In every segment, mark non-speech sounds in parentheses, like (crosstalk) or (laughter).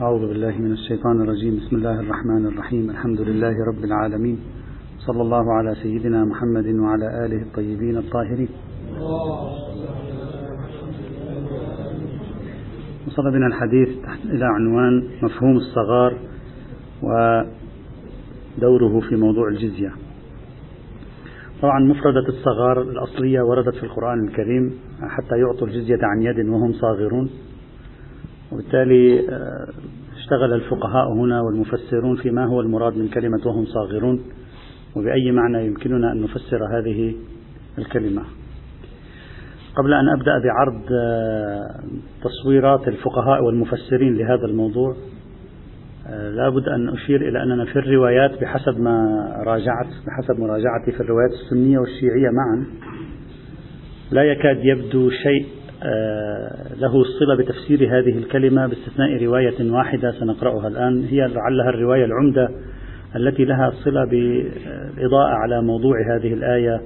أعوذ بالله من الشيطان الرجيم. بسم الله الرحمن الرحيم. الحمد لله رب العالمين. صلى الله على سيدنا محمد وعلى آله الطيبين الطاهرين. وصل بنا الحديث إلى عنوان مفهوم الصغار ودوره في موضوع الجزية. طبعا مفردة الصغار الأصلية وردت في القرآن الكريم حتى يعطوا الجزية عن يد وهم صاغرون. وبالتالي آه، اشتغل الفقهاء هنا والمفسرون فيما هو المراد من كلمة وهم صاغرون وبأي معنى يمكننا أن نفسر هذه الكلمة؟ قبل أن أبدأ بعرض آه، تصويرات الفقهاء والمفسرين لهذا الموضوع آه، لابد أن أشير إلى أننا في الروايات بحسب ما راجعت بحسب مراجعتي في الروايات السنية والشيعية معا لا يكاد يبدو شيء له الصلة بتفسير هذه الكلمة باستثناء رواية واحدة سنقرأها الآن. هي لعلها الرواية العمدة التي لها صلة بالإضاءة على موضوع هذه الآية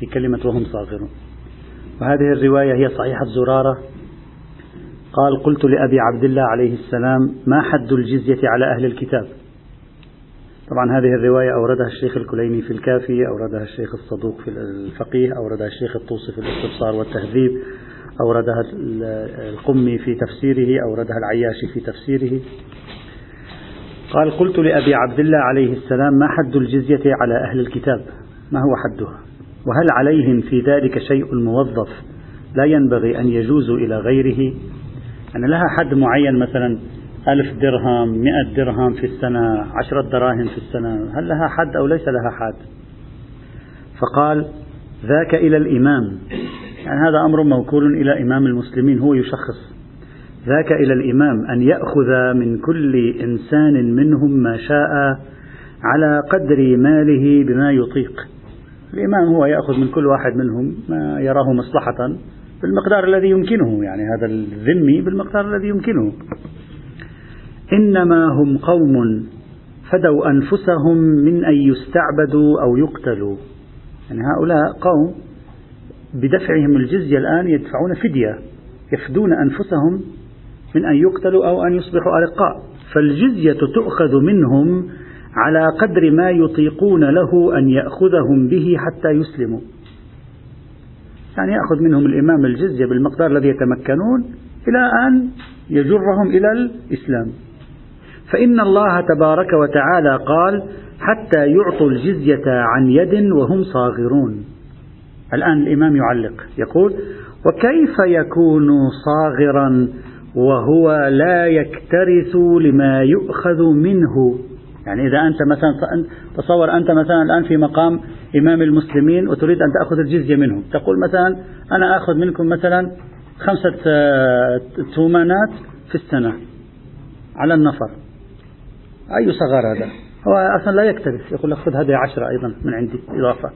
في كلمة وهم صاغرون. وهذه الرواية هي صحيحة زرارة. قال قلت لأبي عبد الله عليه السلام ما حد الجزية على أهل الكتاب؟ طبعا هذه الرواية أوردها الشيخ الكليني في الكافي أوردها الشيخ الصدوق في الفقيه أوردها الشيخ الطوسي في الاستبصار والتهذيب. أوردها القمي في تفسيره أوردها العياشي في تفسيره. قال قلت لأبي عبد الله عليه السلام ما حد الجزية على أهل الكتاب؟ ما هو حدها؟ وهل عليهم في ذلك شيء موظف لا ينبغي أن يجوزوا إلى غيره؟ أن لها حد معين مثلا ألف درهم مئة درهم في السنة عشرة دراهم في السنة هل لها حد أو ليس لها حد؟ فقال ذاك إلى الإمام. يعني هذا أمر موكول إلى إمام المسلمين هو يشخص ذاك إلى الإمام أن يأخذ من كل إنسان منهم ما شاء على قدر ماله بما يطيق. الإمام هو يأخذ من كل واحد منهم ما يراه مصلحة بالمقدار الذي يمكنه يعني هذا الذمي بالمقدار الذي يمكنه. إنما هم قوم فدوا أنفسهم من أن يستعبدوا أو يقتلوا. يعني هؤلاء قوم بدفعهم الجزية الآن يدفعون فدية يفدون أنفسهم من أن يقتلوا أو أن يصبحوا أرقاء. فالجزية تؤخذ منهم على قدر ما يطيقون له أن يأخذهم به حتى يسلموا. يعني يأخذ منهم الإمام الجزية بالمقدار الذي يتمكنون إلى أن يجرهم إلى الإسلام. فإن الله تبارك وتعالى قال حتى يعطوا الجزية عن يد وهم صاغرون. الآن الإمام يعلق. يقول وكيف يكون صاغرا وهو لا يكترث لما يؤخذ منه؟ يعني إذا أنت مثلا تصور أنت مثلا الآن في مقام إمام المسلمين وتريد أن تأخذ الجزية منهم. تقول مثلا أنا أخذ منكم مثلا خمسة آه، تومانات في السنة على النفر. أي صغار هذا؟ هو أصلا لا يكترث. يقول لك خذ هذه عشرة أيضا من عندي إضافة.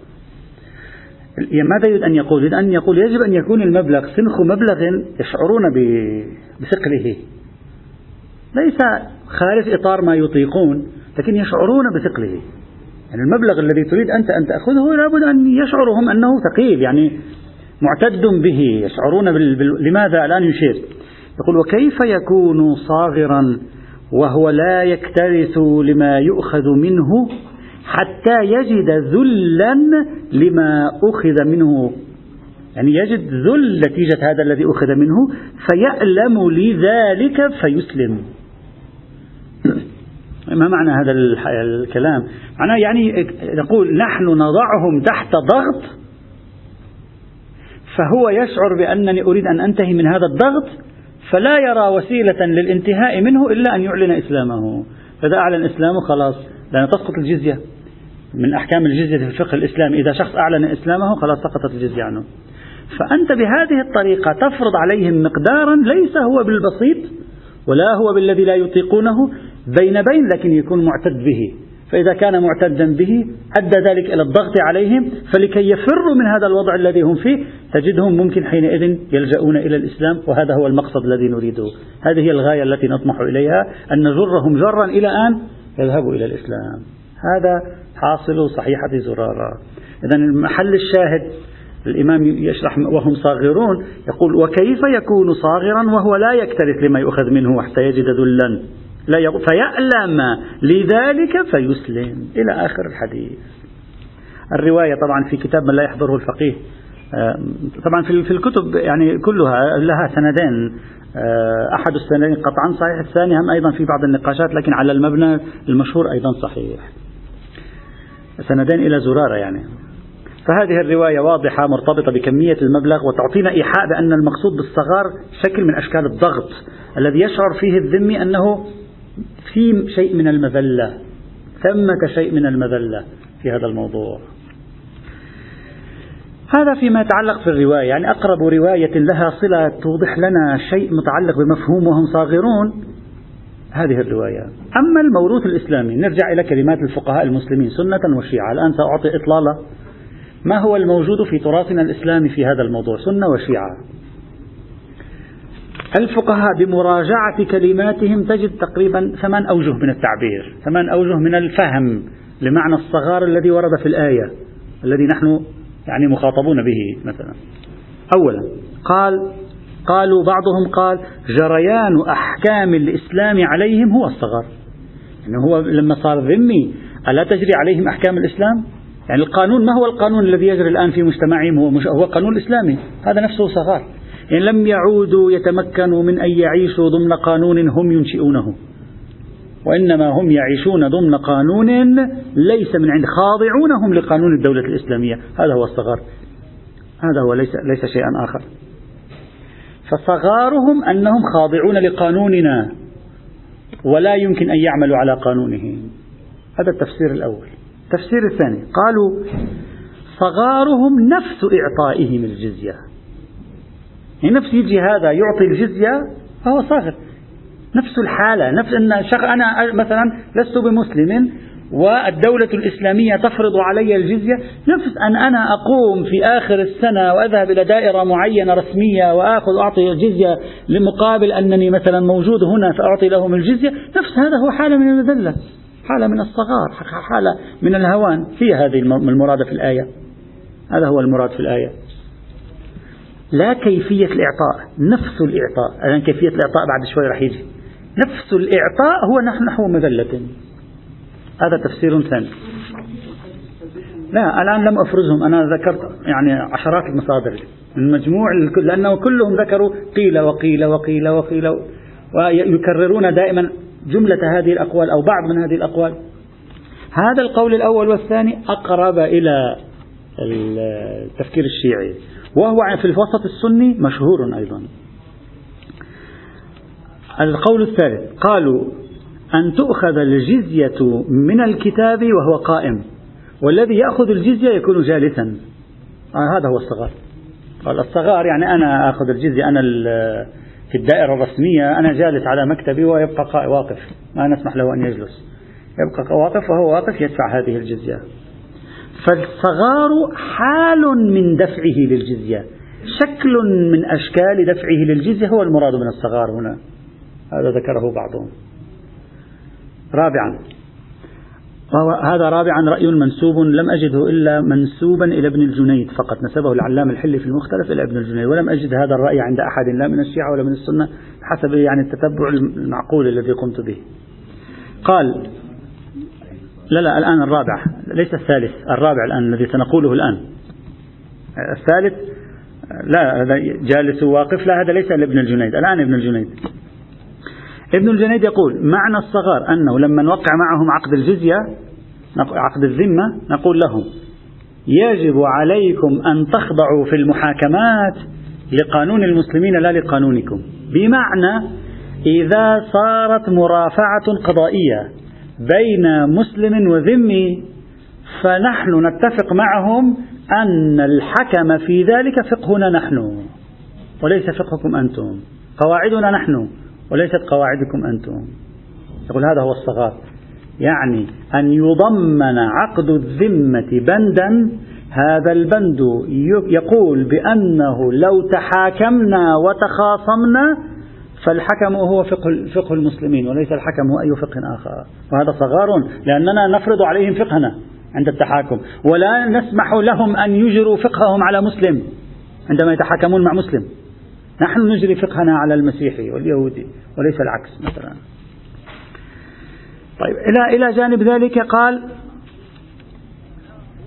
ماذا يريد أن يقول؟ يريد أن يقول يجب أن يكون المبلغ سنخ مبلغ يشعرون بثقله. ليس خارج إطار ما يطيقون لكن يشعرون بثقله. يعني المبلغ الذي تريد أنت أن تأخذه لابد أن يشعروا هم أنه ثقيل يعني معتد به يشعرون بال... بال... لماذا الآن يشير؟ يقول وكيف يكون صاغرا وهو لا يكترث لما يؤخذ منه حتى يجد ذلا لما أخذ منه. يعني يجد ذل نتيجة هذا الذي أخذ منه فيألم لذلك فيسلم. ما معنى هذا الكلام؟ معناه يعني نقول نحن نضعهم تحت ضغط فهو يشعر بأنني أريد أن أنتهي من هذا الضغط فلا يرى وسيلة للانتهاء منه إلا أن يعلن إسلامه. فإذا أعلن إسلامه خلاص لأن تسقط الجزية. من أحكام الجزية في الفقه الإسلامي إذا شخص أعلن إسلامه خلاص سقطت الجزية عنه. فأنت بهذه الطريقة تفرض عليهم مقدارا ليس هو بالبسيط ولا هو بالذي لا يطيقونه بين بين لكن يكون معتد به. فإذا كان معتدا به أدى ذلك إلى الضغط عليهم فلكي يفروا من هذا الوضع الذي هم فيه تجدهم ممكن حينئذ يلجؤون إلى الإسلام وهذا هو المقصد الذي نريده. هذه هي الغاية التي نطمح إليها أن نجرهم جرا إلى أن يذهبوا إلى الإسلام. هذا حاصل صحيحة زرارة. إذا المحل الشاهد الإمام يشرح وهم صاغرون يقول وكيف يكون صاغرا وهو لا يكترث لما يؤخذ منه حتى يجد ذلا؟ لا فيألم. لذلك فيسلم. إلى آخر الحديث. الرواية طبعا في كتاب من لا يحضره الفقيه. آه، طبعا في الكتب يعني كلها لها سندين. آه، أحد السندين قطعا صحيح الثاني هم أيضا في بعض النقاشات لكن على المبنى المشهور أيضا صحيح. سندين إلى زرارة يعني. فهذه الرواية واضحة مرتبطة بكمية المبلغ وتعطينا إيحاء بأن المقصود بالصغار شكل من أشكال الضغط الذي يشعر فيه الذمي أنه في شيء من المذلة ثمة شيء من المذلة في هذا الموضوع. هذا فيما يتعلق في الرواية يعني أقرب رواية لها صلة توضح لنا شيء متعلق بمفهوم وهم صاغرون. هذه الرواية. أما الموروث الإسلامي نرجع إلى كلمات الفقهاء المسلمين سنة وشيعة. الآن سأعطي إطلالة. ما هو الموجود في تراثنا الإسلامي في هذا الموضوع؟ سنة وشيعة. الفقهاء بمراجعة كلماتهم تجد تقريبا ثمان أوجه من التعبير ثمان أوجه من الفهم لمعنى الصغار الذي ورد في الآية الذي نحن يعني مخاطبون به مثلا. أولا قال قالوا بعضهم قال جريان أحكام الإسلام عليهم هو الصغر. يعني هو لما صار ذمي ألا تجري عليهم أحكام الإسلام؟ يعني القانون ما هو القانون الذي يجري الآن في مجتمعهم؟ هو, مش هو قانون الإسلامي هذا نفسه صغار. يعني لم يعودوا يتمكنوا من أن يعيشوا ضمن قانون هم ينشئونه. وإنما هم يعيشون ضمن قانون ليس من عند خاضعونهم لقانون الدولة الإسلامية. هذا هو الصغار هذا هو ليس, ليس شيئا آخر. فصغارهم أنهم خاضعون لقانوننا ولا يمكن أن يعملوا على قانونه. هذا التفسير الأول. التفسير الثاني قالوا صغارهم نفس إعطائهم الجزية. يعني نفس يجي هذا يعطي الجزية فهو صاغر. نفس الحالة نفس أن شخ أنا مثلا لست بمسلم والدولة الإسلامية تفرض علي الجزية. نفس أن أنا أقوم في آخر السنة وأذهب إلى دائرة معينة رسمية وآخذ أعطي الجزية لمقابل أنني مثلا موجود هنا فأعطي لهم الجزية. نفس هذا هو حالة من المذلة حالة من الصغار حالة من الهوان. هي هذه المراد في الآية. هذا هو المراد في الآية. لا كيفية الإعطاء نفس الإعطاء. الآن كيفية الإعطاء بعد شوي راح يجي. نفس الإعطاء هو نحن نحو مذلة. هذا تفسير ثاني. لا الآن لم أفرزهم. أنا ذكرت يعني عشرات المصادر. من مجموع لأنه كلهم ذكروا قيل وقيل وقيل وقيل ويكررون دائما جملة هذه الأقوال أو بعض من هذه الأقوال. هذا القول الأول والثاني أقرب إلى التفكير الشيعي. وهو في الوسط السني مشهور أيضا. القول الثالث قالوا أن تؤخذ الجزية من الكتاب وهو قائم. والذي يأخذ الجزية يكون جالسا. آه هذا هو الصغار. الصغار يعني أنا أخذ الجزية أنا في الدائرة الرسمية أنا جالس على مكتبي ويبقى واقف. ما نسمح له أن يجلس. يبقى واقف وهو واقف يدفع هذه الجزية. فالصغار حال من دفعه للجزية. شكل من أشكال دفعه للجزية هو المراد من الصغار هنا. هذا ذكره بعضهم. رابعا. هذا رابعا رأي منسوب لم أجده إلا منسوبا إلى ابن الجنيد فقط. نسبه العلام الحلي في المختلف إلى ابن الجنيد. ولم أجد هذا الرأي عند أحد لا من الشيعة ولا من السنة حسب يعني التتبع المعقول الذي قمت به. قال لا لا الآن الرابع ليس الثالث الرابع الآن الذي سنقوله الآن. الثالث لا هذا جالس واقف لا هذا ليس لابن الجنيد الآن ابن الجنيد. ابن الجنيد يقول معنى الصغار أنه لما نوقع معهم عقد الجزية عقد الذمة نقول لهم يجب عليكم أن تخضعوا في المحاكمات لقانون المسلمين لا لقانونكم. بمعنى إذا صارت مرافعة قضائية بين مسلم وذمي فنحن نتفق معهم أن الحكم في ذلك فقهنا نحن وليس فقهكم أنتم قواعدنا نحن. وليست قواعدكم أنتم. يقول هذا هو الصغار. يعني أن يضمن عقد الذمة بندا هذا البند يقول بأنه لو تحاكمنا وتخاصمنا فالحكم هو فقه, فقه المسلمين وليس الحكم هو أي فقه آخر. وهذا صغار لأننا نفرض عليهم فقهنا عند التحاكم ولا نسمح لهم أن يجروا فقههم على مسلم عندما يتحاكمون مع مسلم. نحن نجري فقهنا على المسيحي واليهودي وليس العكس مثلا. طيب إلى إلى جانب ذلك قال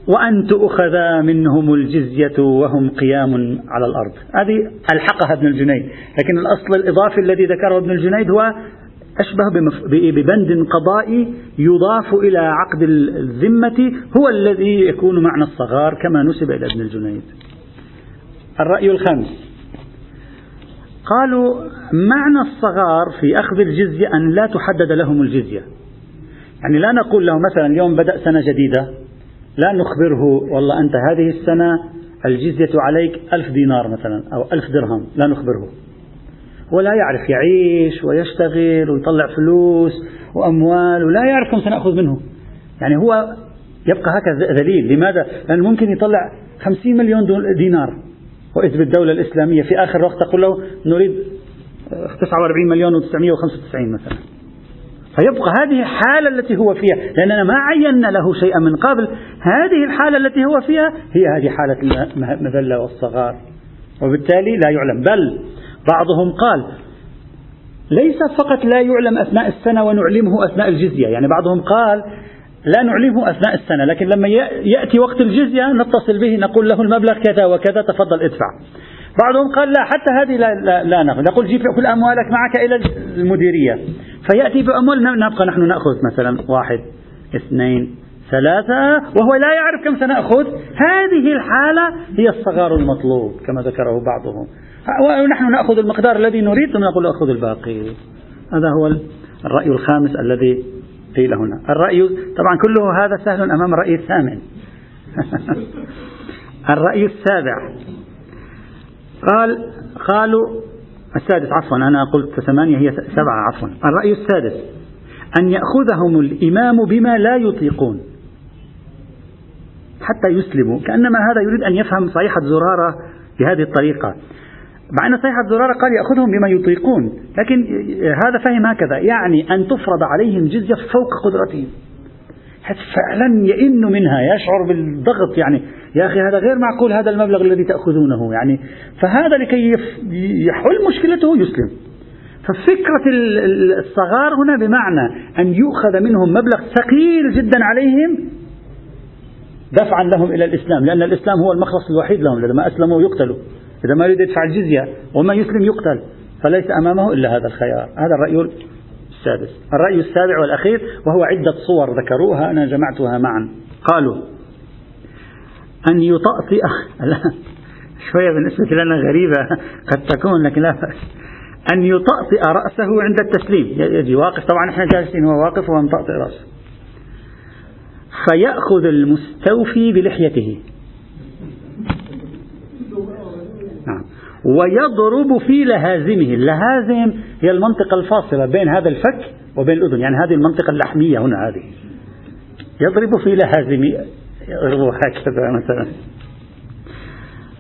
وأن تؤخذ منهم الجزية وهم قيام على الأرض. هذه ألحقها ابن الجنيد لكن الأصل الإضافي الذي ذكره ابن الجنيد هو أشبه ببند قضائي يضاف إلى عقد الذمة هو الذي يكون معنى الصغار كما نسب إلى ابن الجنيد. الرأي الخامس. قالوا معنى الصغار في أخذ الجزية أن لا تحدد لهم الجزية. يعني لا نقول له مثلا اليوم بدأ سنة جديدة لا نخبره والله أنت هذه السنة الجزية عليك ألف دينار مثلا أو ألف درهم لا نخبره. ولا يعرف يعيش ويشتغل ويطلع فلوس وأموال ولا يعرف كم سنأخذ منه يعني هو يبقى هكذا ذليل. لماذا؟ لأنه ممكن يطلع خمسين مليون دينار. وإذ بالدولة الإسلامية في آخر وقت تقول له نريد 49 مليون و995 مثلا. فيبقى هذه الحالة التي هو فيها لأننا ما عينا له شيئا من قبل هذه الحالة التي هو فيها هي هذه حالة المذلة والصغار. وبالتالي لا يعلم. بل بعضهم قال ليس فقط لا يعلم أثناء السنة ونعلمه أثناء الجزية. يعني بعضهم قال لا نعلمه أثناء السنة لكن لما يأتي وقت الجزية نتصل به نقول له المبلغ كذا وكذا تفضل ادفع. بعضهم قال لا حتى هذه لا, لا, لا نأخذ. نقول جيب كل أموالك معك إلى المديرية. فيأتي بأموال نبقى نحن نأخذ مثلا واحد اثنين ثلاثة وهو لا يعرف كم سنأخذ. هذه الحالة هي الصغار المطلوب كما ذكره بعضهم. ونحن نأخذ المقدار الذي نريد ثم نقول أخذ الباقي. هذا هو الرأي الخامس الذي قيل هنا. الرأي طبعا كله هذا سهل أمام الرأي الثامن. (laughs) الرأي السابع. قال قالوا السادس عفوا أنا قلت ثمانية هي سبعة عفوا. الرأي السادس أن يأخذهم الإمام بما لا يطيقون. حتى يسلموا كأنما هذا يريد أن يفهم صيحة زرارة بهذه الطريقة. مع أن صيحة زرارة قال يأخذهم بما يطيقون لكن هذا فهم هكذا. يعني أن تفرض عليهم جزية فوق قدرتهم. فعلا يئن منها يشعر بالضغط. يعني يا أخي هذا غير معقول هذا المبلغ الذي تأخذونه. يعني فهذا لكي يحل مشكلته يسلم. ففكرة الصغار هنا بمعنى أن يؤخذ منهم مبلغ ثقيل جدا عليهم دفعا لهم إلى الإسلام لأن الإسلام هو المخلص الوحيد لهم إذا ما أسلموا يقتلوا. إذا ما يريد يدفع الجزية وما يسلم يقتل فليس أمامه إلا هذا الخيار. هذا الرأي السادس. الرأي السابع والأخير وهو عدة صور ذكروها أنا جمعتها معا. قالوا أن يطأطئ شوية بالنسبة لنا غريبة قد تكون لكن لا بأس. أن يطأطئ رأسه عند التسليم. يجي واقف طبعا إحنا جالسين هو واقف وهو مطأطئ رأسه. فيأخذ المستوفي بلحيته نعم ويضرب في لهازمه. اللهازم هي المنطقة الفاصلة بين هذا الفك وبين الأذن. يعني هذه المنطقة اللحمية هنا هذه. يضرب في لهازمه يضرب هكذا مثلا.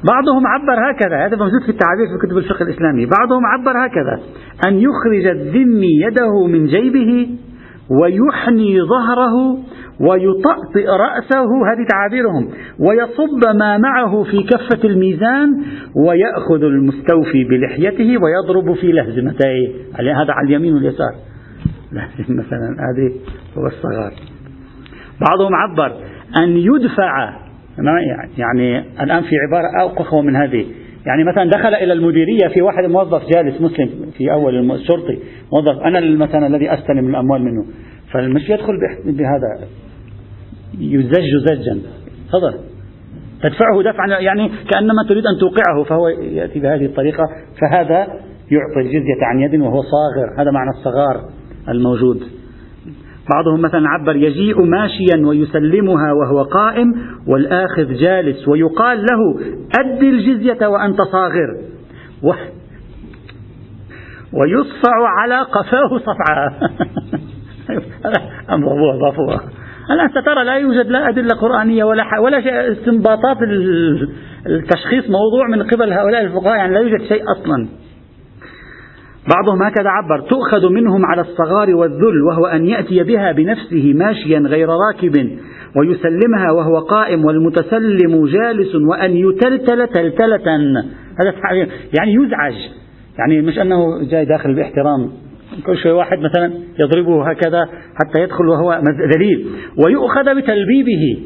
بعضهم عبر هكذا. هذا موجود في التعابير في كتب الفقه الإسلامي. بعضهم عبر هكذا. أن يخرج الذمي يده من جيبه ويحني ظهره ويطأطئ رأسه هذه تعابيرهم ويصب ما معه في كفة الميزان ويأخذ المستوفي بلحيته ويضرب في لهزمتيه هذا على اليمين واليسار. مثلا هذه هو الصغار. بعضهم عبر أن يدفع يعني الآن في عبارة أوقخ من هذه. يعني مثلا دخل إلى المديرية في واحد موظف جالس مسلم في أول الشرطي موظف أنا مثلا الذي أستلم الأموال منه. فمش يدخل بهذا. يزج زجا. تفضل. تدفعه دفعا يعني كأنما تريد أن توقعه فهو يأتي بهذه الطريقة فهذا يعطي الجزية عن يد وهو صاغر. هذا معنى الصغار الموجود. بعضهم مثلا عبر يجيء ماشيا ويسلمها وهو قائم والآخذ جالس ويقال له أد الجزية وأنت صاغر. و ويصفع على قفاه صفعة (laughs) أمر ضافوها الآن سترى لا يوجد لا أدلة قرآنية ولا ولا استنباطات التشخيص موضوع من قبل هؤلاء الفقهاء يعني لا يوجد شيء أصلا. بعضهم هكذا عبر تؤخذ منهم على الصغار والذل وهو أن يأتي بها بنفسه ماشيا غير راكب ويسلمها وهو قائم والمتسلم جالس وأن يتلتل تلتلة. هذا يعني يزعج. يعني مش أنه جاي داخل بإحترام. كل شوي واحد مثلا يضربه هكذا حتى يدخل وهو ذليل. ويؤخذ بتلبيبه.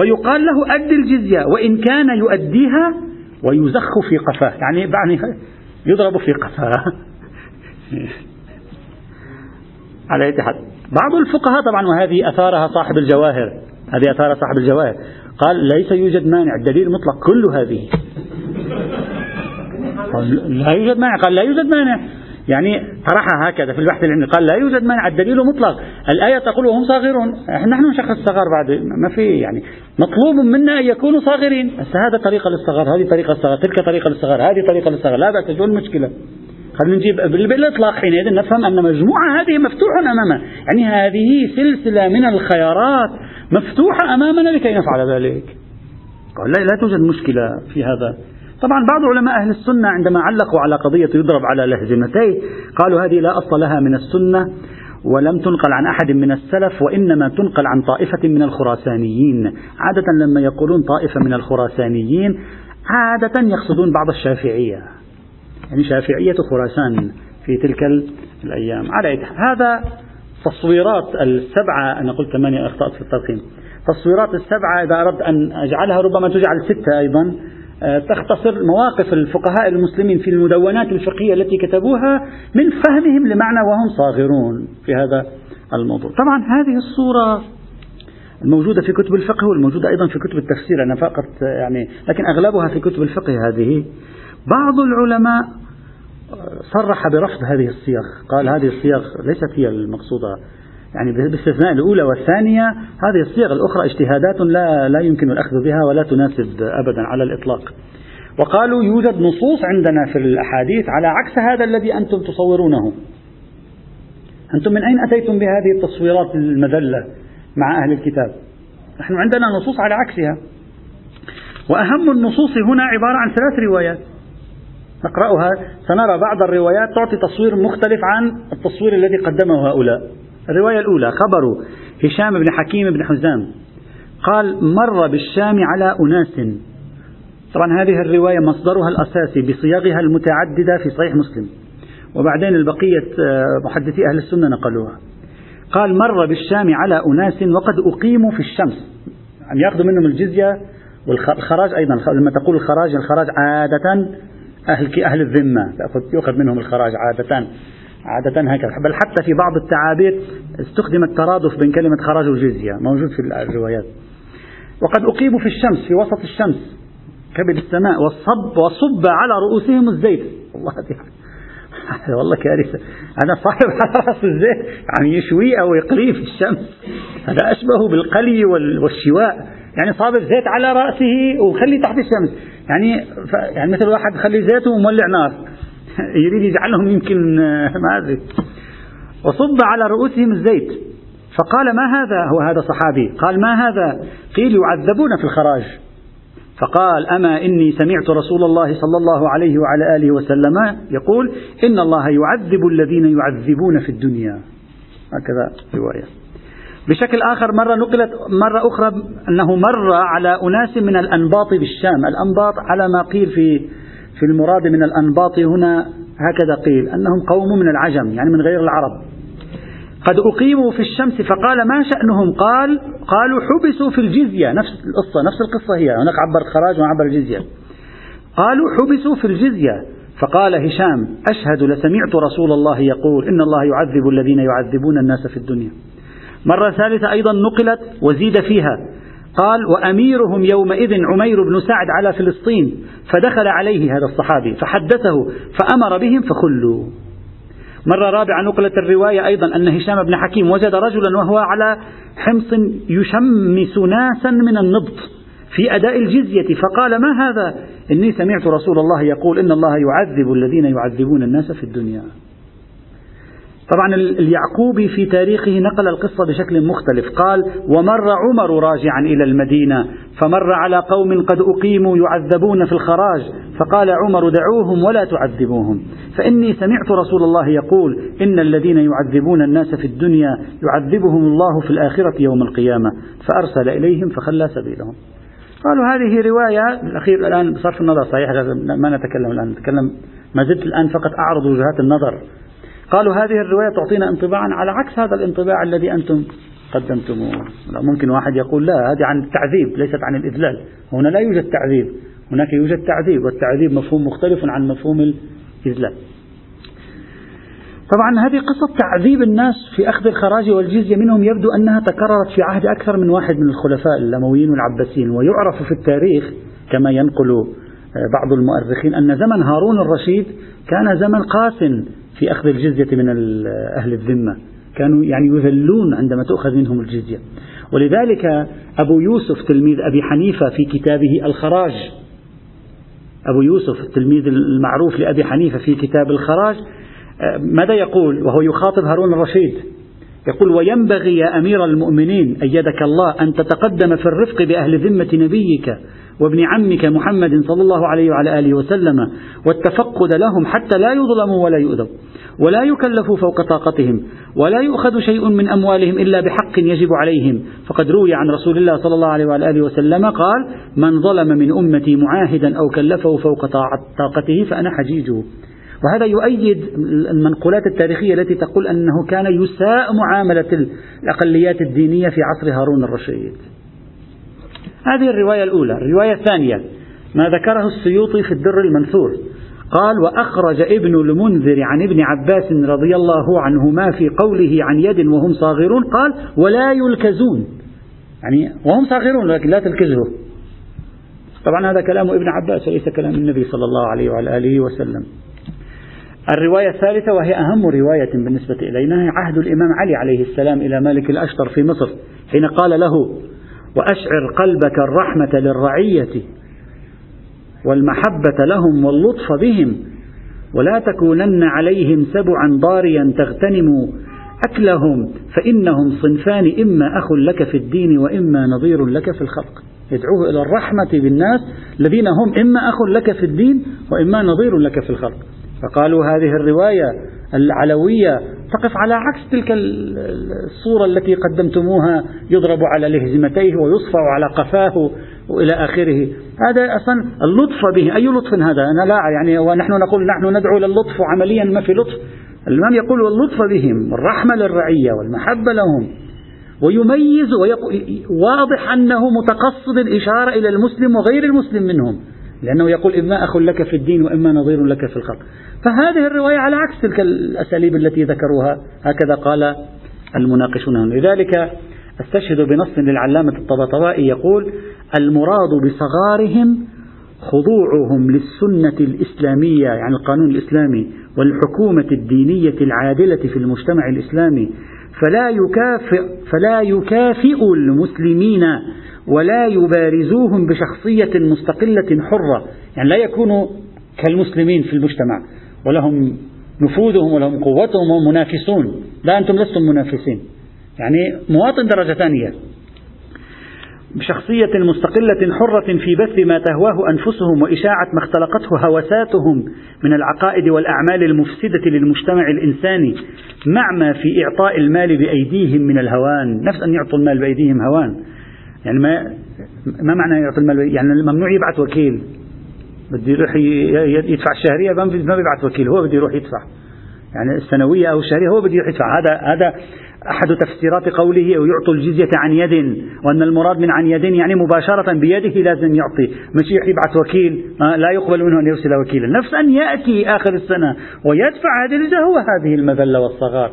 ويقال له أد الجزية. وإن كان يؤديها ويزخ في قفاه. يعني يعني يضرب في قفاه. (laughs) على أي حال. بعض الفقهاء طبعا وهذه أثارها صاحب الجواهر. هذه أثار صاحب الجواهر. قال ليس يوجد مانع. الدليل المطلق كل هذه. لا يوجد مانع. قال لا يوجد مانع. يعني طرحها هكذا في البحث العلمي. قال لا يوجد مانع الدليل مطلق. الآية تقول وهم صاغرون. نحن نشخص الصغار بعد ما في يعني مطلوب منا أن يكونوا صاغرين. بس هذا طريقة للصغار هذه طريقة للصغار تلك طريقة للصغار هذه طريقة للصغار لا بأس شو المشكلة خلينا نجيب بالإطلاق حينئذ نفهم أن مجموعة هذه مفتوح أمامنا. يعني هذه سلسلة من الخيارات مفتوحة أمامنا لكي نفعل ذلك. قال لا, لا توجد مشكلة في هذا. طبعا بعض علماء أهل السنة عندما علقوا على قضية يضرب على لهزمتيه قالوا هذه لا أصل لها من السنة ولم تنقل عن أحد من السلف وإنما تنقل عن طائفة من الخراسانيين. عادة لما يقولون طائفة من الخراسانيين عادة يقصدون بعض الشافعية. يعني شافعية خراسان في تلك الأيام. على هذا تصويرات السبعة أنا قلت ثمانية أخطأت في الترقيم تصويرات السبعة إذا أردت أن أجعلها ربما تجعل ستة أيضا. تختصر مواقف الفقهاء المسلمين في المدونات الفقهية التي كتبوها من فهمهم لمعنى وهم صاغرون في هذا الموضوع. طبعا هذه الصورة الموجودة في كتب الفقه والموجودة أيضا في كتب التفسير أنا فقط يعني لكن أغلبها في كتب الفقه هذه. بعض العلماء صرح برفض هذه الصيغ قال هذه الصيغ ليست هي المقصودة يعني باستثناء الأولى والثانية هذه الصيغ الأخرى اجتهادات لا, لا يمكن الأخذ بها ولا تناسب أبدا على الإطلاق. وقالوا يوجد نصوص عندنا في الأحاديث على عكس هذا الذي أنتم تصورونه. أنتم من أين أتيتم بهذه التصويرات المذلة مع أهل الكتاب؟ نحن عندنا نصوص على عكسها. وأهم النصوص هنا عبارة عن ثلاث روايات. نقرأها سنرى بعض الروايات تعطي تصوير مختلف عن التصوير الذي قدمه هؤلاء. الرواية الأولى خبر هشام بن حكيم بن حزام. قال مر بالشام على أناس. طبعا هذه الرواية مصدرها الأساسي بصياغها المتعددة في صحيح مسلم. وبعدين البقية آه، محدثي أهل السنة نقلوها. قال مر بالشام على أناس وقد أقيموا في الشمس. يعني يأخذوا منهم الجزية والخراج أيضا لما تقول الخراج الخراج عادة أهل أهل الذمة. يؤخذ منهم الخراج عادة. عادة هكذا. بل حتى في بعض التعابير استخدم الترادف بين كلمة خراج وجزية موجود في الروايات. وقد أقيموا في الشمس في وسط الشمس كبد السماء وصب وصب على رؤوسهم الزيت. والله (laughs) والله كارثة. أنا صاحب على (laughs) رأس الزيت يعني يشويه أو يقليه في الشمس. هذا أشبه بالقلي والشواء. يعني صاب الزيت على رأسه وخليه تحت الشمس. يعني يعني مثل واحد خلي زيته ومولع نار. (laughs) يريد يجعلهم يمكن ما أدري. وصب على رؤوسهم الزيت. فقال ما هذا؟ هو هذا صحابي. قال ما هذا؟ قيل يعذبون في الخراج. فقال أما إني سمعت رسول الله صلى الله عليه وعلى آله وسلم يقول إن الله يعذب الذين يعذبون في الدنيا. هكذا رواية. بشكل آخر مرة نقلت مرة أخرى أنه مر على أناس من الأنباط بالشام. الأنباط على ما قيل في في المراد من الأنباط هنا هكذا قيل أنهم قوم من العجم يعني من غير العرب. قد أقيموا في الشمس فقال ما شأنهم؟ قال قالوا حبسوا في الجزية. نفس القصة نفس القصة هي هناك عبر الخراج وعبر الجزية قالوا حبسوا في الجزية فقال هشام أشهد لسمعت رسول الله يقول إن الله يعذب الذين يعذبون الناس في الدنيا. مرة ثالثة أيضا نقلت وزيد فيها قال وأميرهم يومئذ عمير بن سعد على فلسطين فدخل عليه هذا الصحابي فحدثه فأمر بهم فخلوا. مرة رابعة نقلت الرواية أيضا أن هشام بن حكيم وجد رجلا وهو على حمص يشمس ناسا من النبط في أداء الجزية فقال ما هذا؟ إني سمعت رسول الله يقول إن الله يعذب الذين يعذبون الناس في الدنيا. طبعا اليعقوبي في تاريخه نقل القصة بشكل مختلف. قال ومر عمر راجعا إلى المدينة فمر على قوم قد أقيموا يعذبون في الخراج فقال عمر دعوهم ولا تعذبوهم. فإني سمعت رسول الله يقول إن الذين يعذبون الناس في الدنيا يعذبهم الله في الآخرة يوم القيامة. فأرسل إليهم فخلى سبيلهم. قالوا هذه رواية. الأخير الآن بصرف النظر صحيح ما نتكلم الآن نتكلم ما زلت الآن فقط أعرض وجهات النظر. قالوا هذه الرواية تعطينا انطباعا على عكس هذا الانطباع الذي أنتم قدمتموه. ممكن واحد يقول لا هذه عن التعذيب ليست عن الإذلال. هنا لا يوجد تعذيب. هناك يوجد تعذيب والتعذيب مفهوم مختلف عن مفهوم الإذلال. طبعا هذه قصة تعذيب الناس في أخذ الخراج والجزية منهم يبدو أنها تكررت في عهد أكثر من واحد من الخلفاء الأمويين والعباسيين ويعرف في التاريخ كما ينقل آه، بعض المؤرخين أن زمن هارون الرشيد كان زمن قاس في أخذ الجزية من أهل الذمة. كانوا يعني يذلون عندما تؤخذ منهم الجزية. ولذلك أبو يوسف تلميذ أبي حنيفة في كتابه الخراج أبو يوسف التلميذ المعروف لأبي حنيفة في كتاب الخراج ماذا يقول؟ وهو يخاطب هارون الرشيد. يقول وينبغي يا أمير المؤمنين أيدك الله أن تتقدم في الرفق بأهل ذمة نبيك وابن عمك محمد صلى الله عليه وعلى آله وسلم والتفقد لهم حتى لا يظلموا ولا يؤذوا ولا يكلفوا فوق طاقتهم ولا يؤخذ شيء من أموالهم إلا بحق يجب عليهم. فقد روي عن رسول الله صلى الله عليه وعلى آله وسلم قال من ظلم من أمتي معاهدا أو كلفه فوق طاقته فأنا حجيجه. وهذا يؤيد المنقولات التاريخية التي تقول أنه كان يساء معاملة الأقليات الدينية في عصر هارون الرشيد. هذه الرواية الأولى. الرواية الثانية. ما ذكره السيوطي في الدر المنثور. قال وأخرج ابن المنذر عن ابن عباس رضي الله عنهما في قوله عن يد وهم صاغرون. قال ولا يلكزون. يعني وهم صاغرون لكن لا تلكزه. طبعا هذا كلام ابن عباس وليس كلام النبي صلى الله عليه وعلى آله وسلم. الرواية الثالثة وهي أهم رواية بالنسبة إلينا هي عهد الإمام علي عليه السلام إلى مالك الأشتر في مصر حين قال له وأشعر قلبك الرحمة للرعية والمحبة لهم واللطف بهم ولا تكونن عليهم سبعا ضاريا تغتنم أكلهم فإنهم صنفان إما أخ لك في الدين وإما نظير لك في الخلق. يدعوه إلى الرحمة بالناس الذين هم إما أخ لك في الدين وإما نظير لك في الخلق. فقالوا هذه الرواية العلوية تقف على عكس تلك الصورة التي قدمتموها يضرب على لهزمتيه ويصفع على قفاه وإلى آخره. هذا أصلا اللطف به. أي لطف هذا؟ أنا لا يعني ونحن نقول نحن ندعو للطف وعمليا ما في لطف. الإمام يقول واللطف بهم والرحمة للرعية والمحبة لهم. ويميز واضح أنه متقصد الإشارة إلى المسلم وغير المسلم منهم. لأنه يقول إما أخ لك في الدين وإما نظير لك في الخلق. فهذه الرواية على عكس تلك الأساليب التي ذكروها هكذا قال المناقشون. لذلك أستشهد بنص للعلامة الطبطبائي يقول المراد بصغارهم خضوعهم للسنة الإسلامية يعني القانون الإسلامي والحكومة الدينية العادلة في المجتمع الإسلامي فلا يكافئ فلا يكافئ المسلمين ولا يبارزوهم بشخصية مستقلة حرة. يعني لا يكونوا كالمسلمين في المجتمع. ولهم نفوذهم ولهم قوتهم وهم منافسون. لا أنتم لستم منافسين. يعني مواطن درجة ثانية. بشخصية مستقلة حرة في بث ما تهواه أنفسهم وإشاعة ما اختلقته هوساتهم من العقائد والأعمال المفسدة للمجتمع الإنساني مع ما في إعطاء المال بأيديهم من الهوان. نفس أن يعطوا المال بأيديهم هوان. يعني ما ما معنى يعطي المال يعني ممنوع يبعث وكيل. بده يروح يدفع الشهرية ما بيبعث وكيل هو بده يروح يدفع. يعني السنوية أو الشهرية هو بده يروح يدفع. هذا هذا أحد تفسيرات قوله أو يعطوا الجزية عن يد وأن المراد من عن يد يعني مباشرة بيده لازم يعطي. مش يبعث وكيل لا يقبل منه أن يرسل وكيلا. نفس أن يأتي آخر السنة ويدفع هذه الجزية هو هذه المذلة والصغار.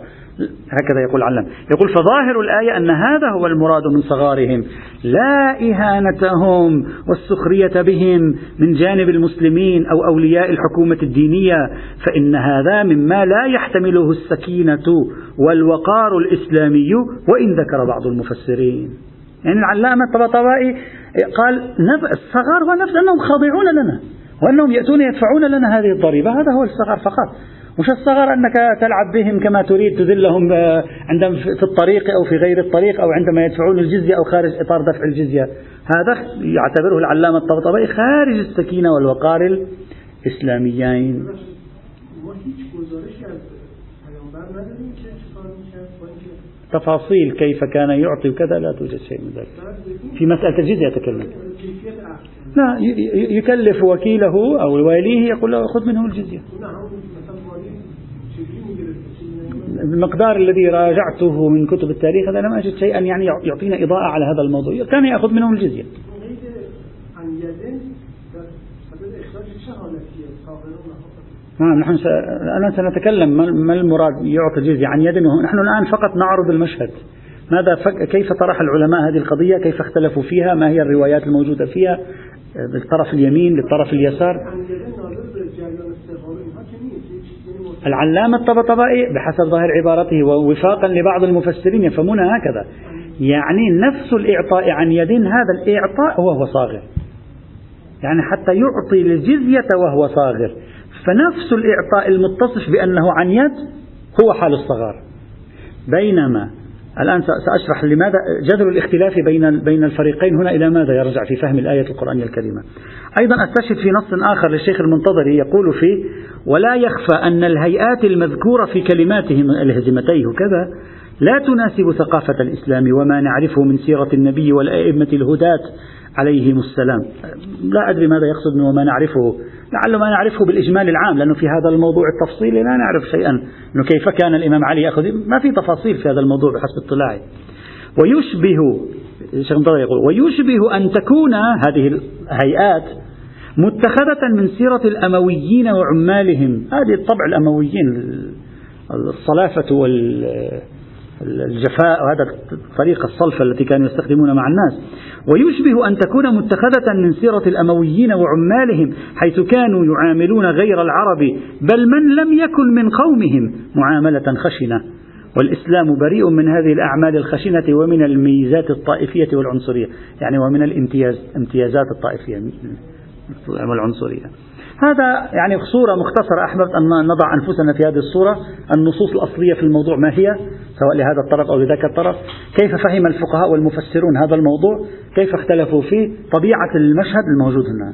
هكذا يقول علم. يقول فظاهر الآية أن هذا هو المراد من صغارهم. لا إهانتهم والسخرية بهم من جانب المسلمين أو أولياء الحكومة الدينية فإن هذا مما لا يحتمله السكينة والوقار الإسلامي وإن ذكر بعض المفسرين. يعني العلامة الطبطبائي قال الصغار هو نفس أنهم خاضعون لنا وأنهم يأتون يدفعون لنا هذه الضريبة. هذا هو الصغار فقط. مش الصغر أنك تلعب بهم كما تريد تذلهم عندما في الطريق أو في غير الطريق أو عندما يدفعون الجزية أو خارج إطار دفع الجزية. هذا يعتبره العلامة الطبطبائي خارج السكينة والوقار الإسلاميين. تفاصيل كيف كان يعطي وكذا لا توجد شيء من ذلك. في مسألة الجزية أتكلم لا يكلف وكيله أو واليه يقول له خذ منه الجزية. المقدار الذي راجعته من كتب التاريخ هذا لم أجد شيئا يعني يعطينا إضاءة على هذا الموضوع. كان يأخذ منهم الجزية. نعم نحن س... الآن سنتكلم ما المراد يعطي الجزية عن يد نحن الآن فقط نعرض المشهد. ماذا فك... كيف طرح العلماء هذه القضية؟ كيف اختلفوا فيها؟ ما هي الروايات الموجودة فيها؟ بالطرف اليمين للطرف اليسار؟ العلامة الطبطبائي بحسب ظاهر عبارته ووفاقا لبعض المفسرين يفهمون هكذا. يعني نفس الإعطاء عن يد هذا الإعطاء وهو صاغر. يعني حتى يعطي الجزية وهو صاغر. فنفس الإعطاء المتصف بأنه عن يد هو حال الصغار. بينما الآن سأشرح لماذا جذر الاختلاف بين بين الفريقين هنا إلى ماذا يرجع في فهم الآية القرآنية الكريمة. أيضا أستشهد في نص آخر للشيخ المنتظري يقول فيه: ولا يخفى أن الهيئات المذكورة في كلماتهم الهزمتيه كذا لا تناسب ثقافة الإسلام وما نعرفه من سيرة النبي والأئمة الهداة عليهم السلام. لا أدري ماذا يقصد وما نعرفه لعل ما نعرفه بالإجمال العام لأنه في هذا الموضوع التفصيلي لا نعرف شيئا. أنه كيف كان الإمام علي يأخذ؟ ما في تفاصيل في هذا الموضوع بحسب اطلاعي. ويشبه يقول ويشبه أن تكون هذه الهيئات متخذة من سيرة الأمويين وعمالهم. هذه الطبع الأمويين الصلافة وال الجفاء وهذا طريقة الصلفة التي كانوا يستخدمون مع الناس. ويشبه أن تكون متخذة من سيرة الأمويين وعمالهم حيث كانوا يعاملون غير العرب بل من لم يكن من قومهم معاملة خشنة. والإسلام بريء من هذه الأعمال الخشنة ومن الميزات الطائفية والعنصرية. يعني ومن الامتياز امتيازات الطائفية والعنصرية. هذا يعني صورة مختصرة. أحببت أن نضع أنفسنا في هذه الصورة. النصوص الأصلية في الموضوع ما هي؟ سواء لهذا الطرف أو لذاك الطرف. كيف فهم الفقهاء والمفسرون هذا الموضوع؟ كيف اختلفوا فيه؟ طبيعة المشهد الموجود هنا.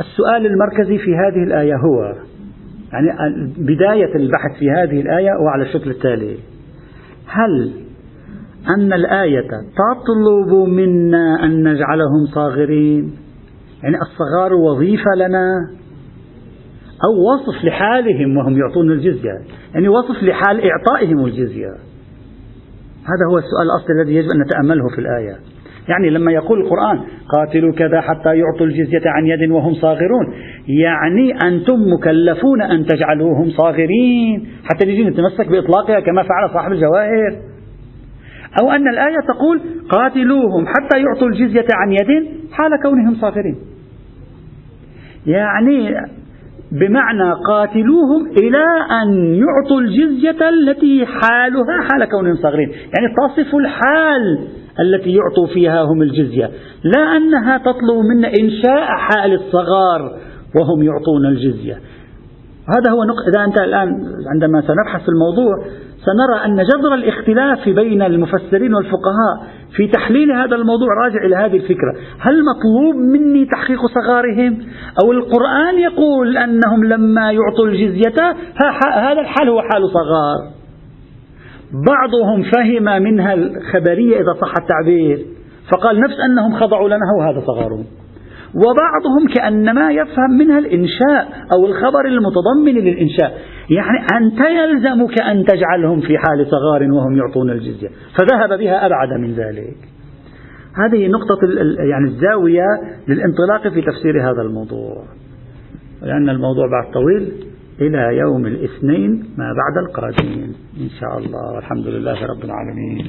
السؤال المركزي في هذه الآية هو يعني بداية البحث في هذه الآية هو على الشكل التالي. هل أن الآية تطلب منا أن نجعلهم صاغرين؟ يعني الصغار وظيفة لنا أو وصف لحالهم وهم يعطون الجزية؟ يعني وصف لحال إعطائهم الجزية. هذا هو السؤال الأصلي الذي يجب أن نتأمله في الآية. يعني لما يقول القرآن قاتلوا كذا حتى يعطوا الجزية عن يد وهم صاغرون. يعني أنتم مكلفون أن تجعلوهم صاغرين. حتى نجي نتمسك بإطلاقها كما فعل صاحب الجواهر. أو أن الآية تقول قاتلوهم حتى يعطوا الجزية عن يد حال كونهم صاغرين. يعني بمعنى قاتلوهم إلى أن يعطوا الجزية التي حالها حال كونهم صغيرين يعني تصف الحال التي يعطوا فيها هم الجزية. لا أنها تطلب منا إنشاء حال الصغار وهم يعطون الجزية. هذا هو نقطة. إذا أنت الآن عندما سنبحث في الموضوع سنرى أن جذر الاختلاف بين المفسرين والفقهاء في تحليل هذا الموضوع راجع إلى هذه الفكرة. هل مطلوب مني تحقيق صغارهم؟ أو القرآن يقول أنهم لما يعطوا الجزية هذا الحال هو حال صغار. بعضهم فهم منها الخبرية إذا صح التعبير فقال نفس أنهم خضعوا لنا وهذا صغارهم. وبعضهم كأنما يفهم منها الإنشاء أو الخبر المتضمن للإنشاء. يعني أنت يلزمك أن تجعلهم في حال صغار وهم يعطون الجزية. فذهب بها أبعد من ذلك. هذه نقطة يعني الزاوية للانطلاق في تفسير هذا الموضوع. لأن الموضوع بعد طويل. إلى يوم الاثنين ما بعد القادم إن شاء الله. والحمد لله رب العالمين.